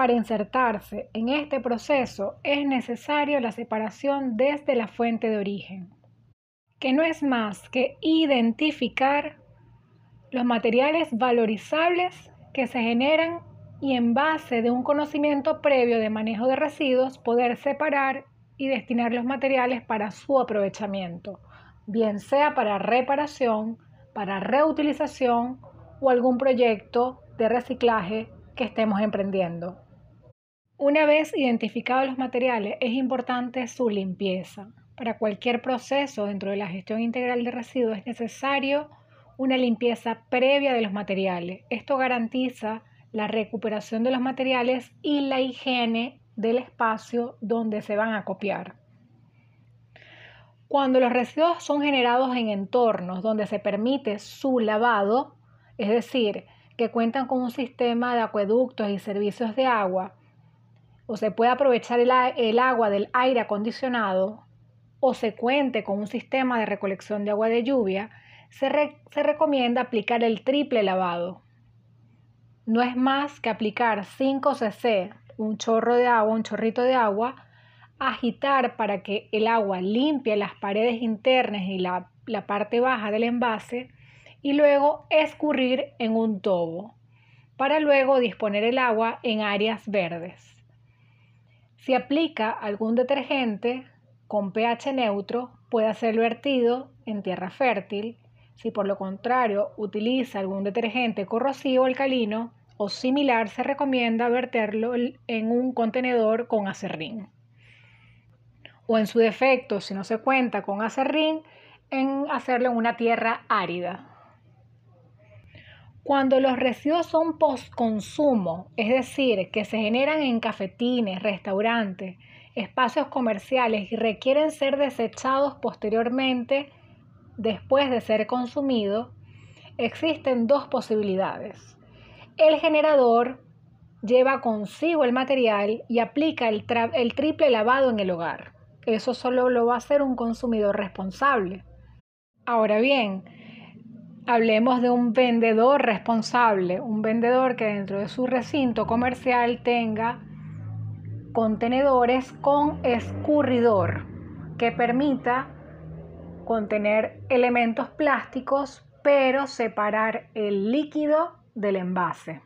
para insertarse en este proceso es necesario la separación desde la fuente de origen, que no es más que identificar los materiales valorizables que se generan y en base de un conocimiento previo de manejo de residuos poder separar y destinar los materiales para su aprovechamiento, bien sea para reparación, para reutilización o algún proyecto de reciclaje que estemos emprendiendo. Una vez identificados los materiales, es importante su limpieza. Para cualquier proceso dentro de la gestión integral de residuos es necesario una limpieza previa de los materiales. Esto garantiza la recuperación de los materiales y la higiene del espacio donde se van a copiar. Cuando los residuos son generados en entornos donde se permite su lavado, es decir, que cuentan con un sistema de acueductos y servicios de agua, o se puede aprovechar el, agua del aire acondicionado o se cuente con un sistema de recolección de agua de lluvia, se, se recomienda aplicar el triple lavado. No es más que aplicar 5 cc, un chorro de agua, un chorrito de agua, agitar para que el agua limpie las paredes internas y la, la parte baja del envase y luego escurrir en un tobo para luego disponer el agua en áreas verdes. Si aplica algún detergente con pH neutro, puede ser vertido en tierra fértil. Si por lo contrario utiliza algún detergente corrosivo alcalino o similar, se recomienda verterlo en un contenedor con acerrín. O en su defecto, si no se cuenta con acerrín, en hacerlo en una tierra árida. Cuando los residuos son postconsumo, es decir, que se generan en cafetines, restaurantes, espacios comerciales y requieren ser desechados posteriormente después de ser consumidos, existen dos posibilidades. El generador lleva consigo el material y aplica el, el, triple lavado en el hogar. Eso solo lo va a hacer un consumidor responsable. Ahora bien, Hablemos de un vendedor responsable, un vendedor que dentro de su recinto comercial tenga contenedores con escurridor que permita contener elementos plásticos pero separar el líquido del envase.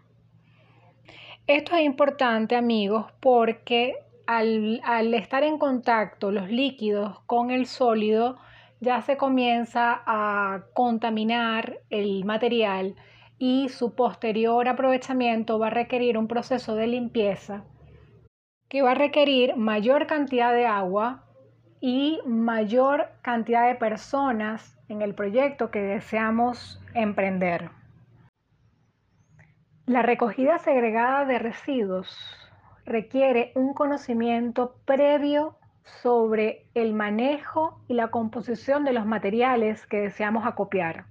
Esto es importante amigos porque al, estar en contacto los líquidos con el sólido ya se comienza a contaminar el material y su posterior aprovechamiento va a requerir un proceso de limpieza que va a requerir mayor cantidad de agua y mayor cantidad de personas en el proyecto que deseamos emprender. La recogida segregada de residuos requiere un conocimiento previo sobre el manejo y la composición de los materiales que deseamos acopiar.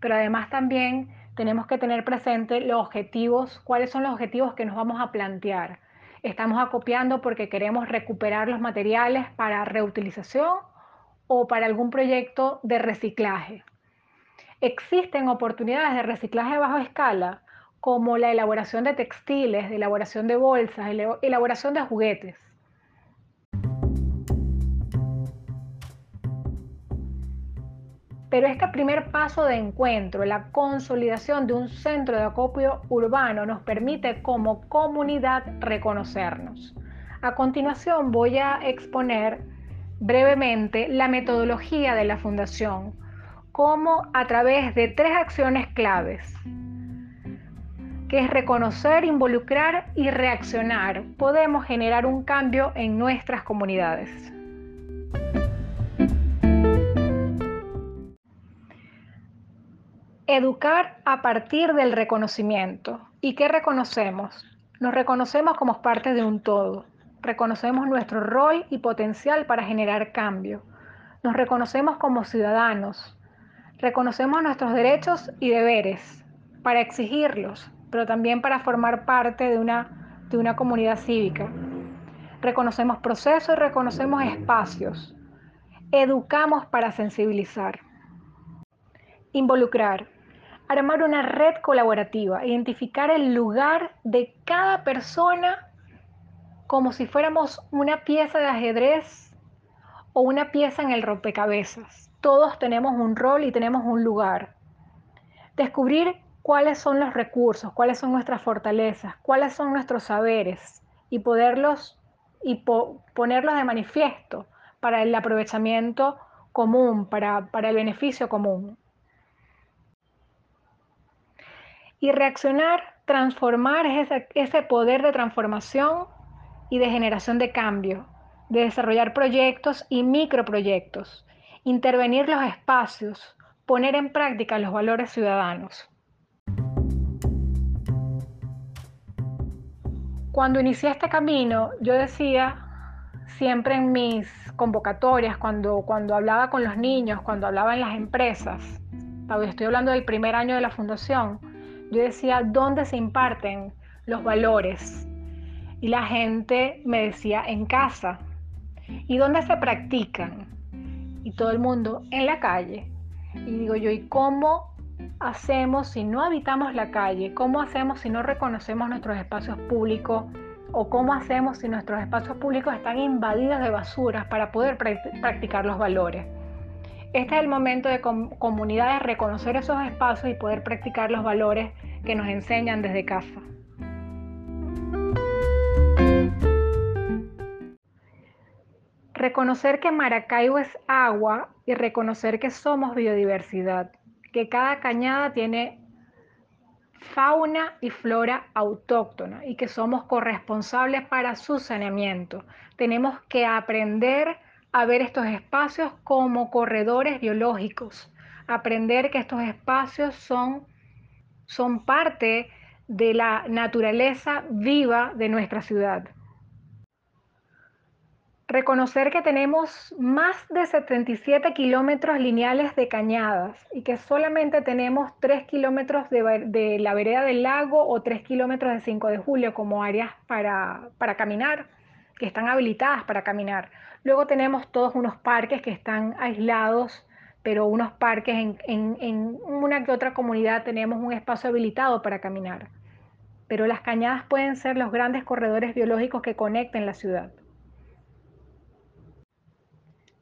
Pero además también tenemos que tener presente los objetivos, cuáles son los objetivos que nos vamos a plantear. Estamos acopiando porque queremos recuperar los materiales para reutilización o para algún proyecto de reciclaje. Existen oportunidades de reciclaje a baja escala, como la elaboración de textiles, de elaboración de bolsas, elaboración de juguetes. Pero este primer paso de encuentro, la consolidación de un centro de acopio urbano, nos permite como comunidad reconocernos. A continuación voy a exponer brevemente la metodología de la Fundación, como a través de tres acciones claves, que es reconocer, involucrar y reaccionar, podemos generar un cambio en nuestras comunidades. Educar a partir del reconocimiento. ¿Y qué reconocemos? Nos reconocemos como parte de un todo. Reconocemos nuestro rol y potencial para generar cambio. Nos reconocemos como ciudadanos. Reconocemos nuestros derechos y deberes para exigirlos, pero también para formar parte de una, de una comunidad cívica. Reconocemos procesos y reconocemos espacios. Educamos para sensibilizar. Involucrar armar una red colaborativa, identificar el lugar de cada persona como si fuéramos una pieza de ajedrez o una pieza en el rompecabezas. Todos tenemos un rol y tenemos un lugar. Descubrir cuáles son los recursos, cuáles son nuestras fortalezas, cuáles son nuestros saberes y poderlos y ponerlos de manifiesto para el aprovechamiento común, para, el beneficio común. Y reaccionar, transformar ese, ese poder de transformación y de generación de cambio, de desarrollar proyectos y microproyectos, intervenir los espacios, poner en práctica los valores ciudadanos. Cuando inicié este camino, yo decía siempre en mis convocatorias, cuando, cuando hablaba con los niños, cuando hablaba en las empresas, estoy hablando del primer año de la fundación, yo decía, ¿dónde se imparten los valores? Y la gente me decía, en casa. ¿Y dónde se practican? Y todo el mundo, en la calle. Y digo yo, ¿y cómo hacemos si no habitamos la calle? ¿Cómo hacemos si no reconocemos nuestros espacios públicos? ¿O cómo hacemos si nuestros espacios públicos están invadidos de basuras para poder practicar los valores? Este es el momento de comunidades reconocer esos espacios y poder practicar los valores que nos enseñan desde casa. Reconocer que Maracaibo es agua y reconocer que somos biodiversidad, que cada cañada tiene fauna y flora autóctona y que somos corresponsables para su saneamiento. Tenemos que aprender a ver estos espacios como corredores biológicos, aprender que estos espacios son, son parte de la naturaleza viva de nuestra ciudad. Reconocer que tenemos más de 77 kilómetros lineales de cañadas y que solamente tenemos 3 kilómetros de, la vereda del lago o 3 kilómetros de 5 de julio como áreas para, caminar, que están habilitadas para caminar. Luego tenemos todos unos parques que están aislados, pero unos parques en, en una que otra comunidad tenemos un espacio habilitado para caminar. Pero las cañadas pueden ser los grandes corredores biológicos que conecten la ciudad.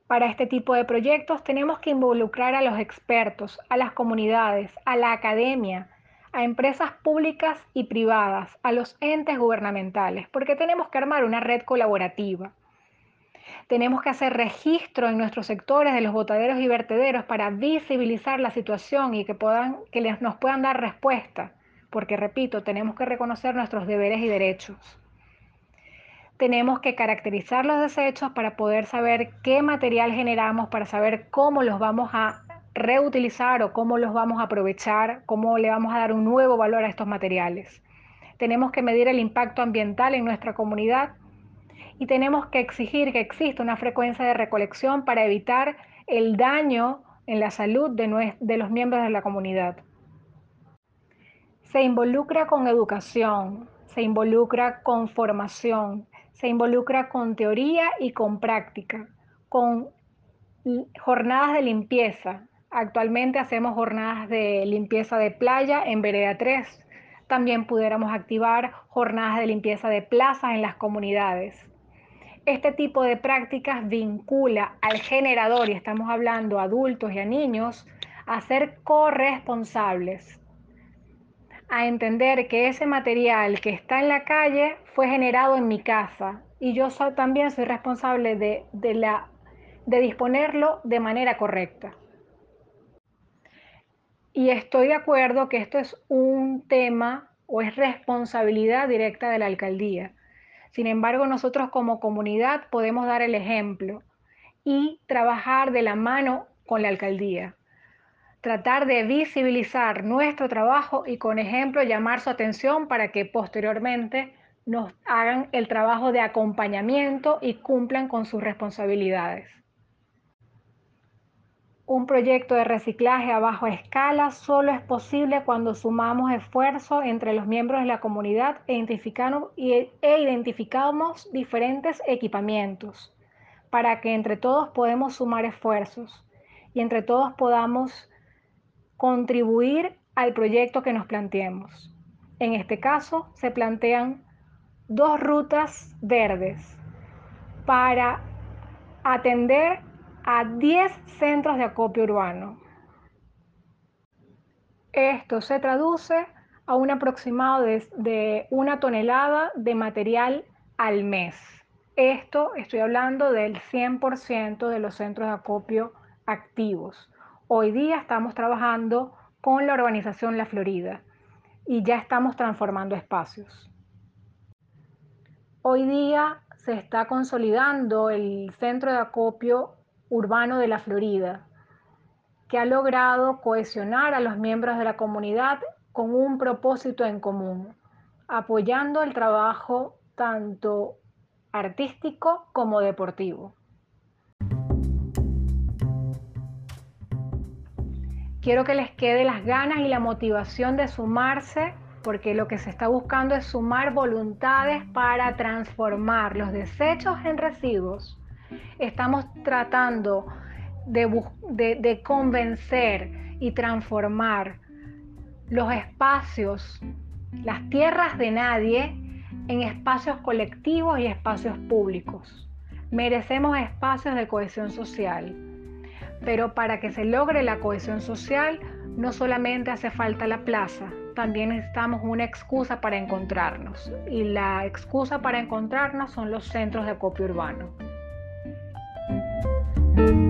Para este tipo de proyectos tenemos que involucrar a los expertos, a las comunidades, a la academia, a empresas públicas y privadas, a los entes gubernamentales, porque tenemos que armar una red colaborativa. Tenemos que hacer registro en nuestros sectores de los botaderos y vertederos para visibilizar la situación y que, puedan, que nos puedan dar respuesta, porque repito, tenemos que reconocer nuestros deberes y derechos tenemos que caracterizar los desechos para poder saber qué material generamos, para saber cómo los vamos a reutilizar o cómo los vamos a aprovechar, cómo le vamos a dar un nuevo valor a estos materiales. Tenemos que medir el impacto ambiental en nuestra comunidad y tenemos que exigir que exista una frecuencia de recolección para evitar el daño en la salud de, de los miembros de la comunidad. Se involucra con educación, se involucra con formación, se involucra con teoría y con práctica, con jornadas de limpieza. Actualmente hacemos jornadas de limpieza de playa en Vereda 3. También pudiéramos activar jornadas de limpieza de plazas en las comunidades. Este tipo de prácticas vincula al generador, y estamos hablando a adultos y a niños, a ser corresponsables a entender que ese material que está en la calle fue generado en mi casa y yo también soy responsable de, la, de disponerlo de manera correcta. Y estoy de acuerdo que esto es un tema o es responsabilidad directa de la alcaldía. Sin embargo, nosotros como comunidad podemos dar el ejemplo y trabajar de la mano con la alcaldía tratar de visibilizar nuestro trabajo y con ejemplo llamar su atención para que posteriormente nos hagan el trabajo de acompañamiento y cumplan con sus responsabilidades. Un proyecto de reciclaje a baja escala solo es posible cuando sumamos esfuerzo entre los miembros de la comunidad e e identificamos diferentes equipamientos para que entre todos podemos sumar esfuerzos y entre todos podamos contribuir al proyecto que nos planteemos. En este caso, se plantean dos rutas verdes para atender a 10 centros de acopio urbano. Esto se traduce a un aproximado de, una tonelada de material al mes. Esto estoy hablando del 100% de los centros de acopio activos. Hoy día estamos trabajando con la urbanización La Florida y ya estamos transformando espacios. Hoy día se está consolidando el centro de acopio urbano de La Florida, que ha logrado cohesionar a los miembros de la comunidad con un propósito en común, apoyando el trabajo tanto artístico como deportivo. Quiero que les quede las ganas y la motivación de sumarse porque lo que se está buscando es sumar voluntades para transformar los desechos en residuos. Estamos tratando de, convencer y transformar los espacios, las tierras de nadie, en espacios colectivos y espacios públicos. Merecemos espacios de cohesión social, pero para que se logre la cohesión social no solamente hace falta la plaza, también necesitamos una excusa para encontrarnos. Y la excusa para encontrarnos son los centros de acopio urbano. thank you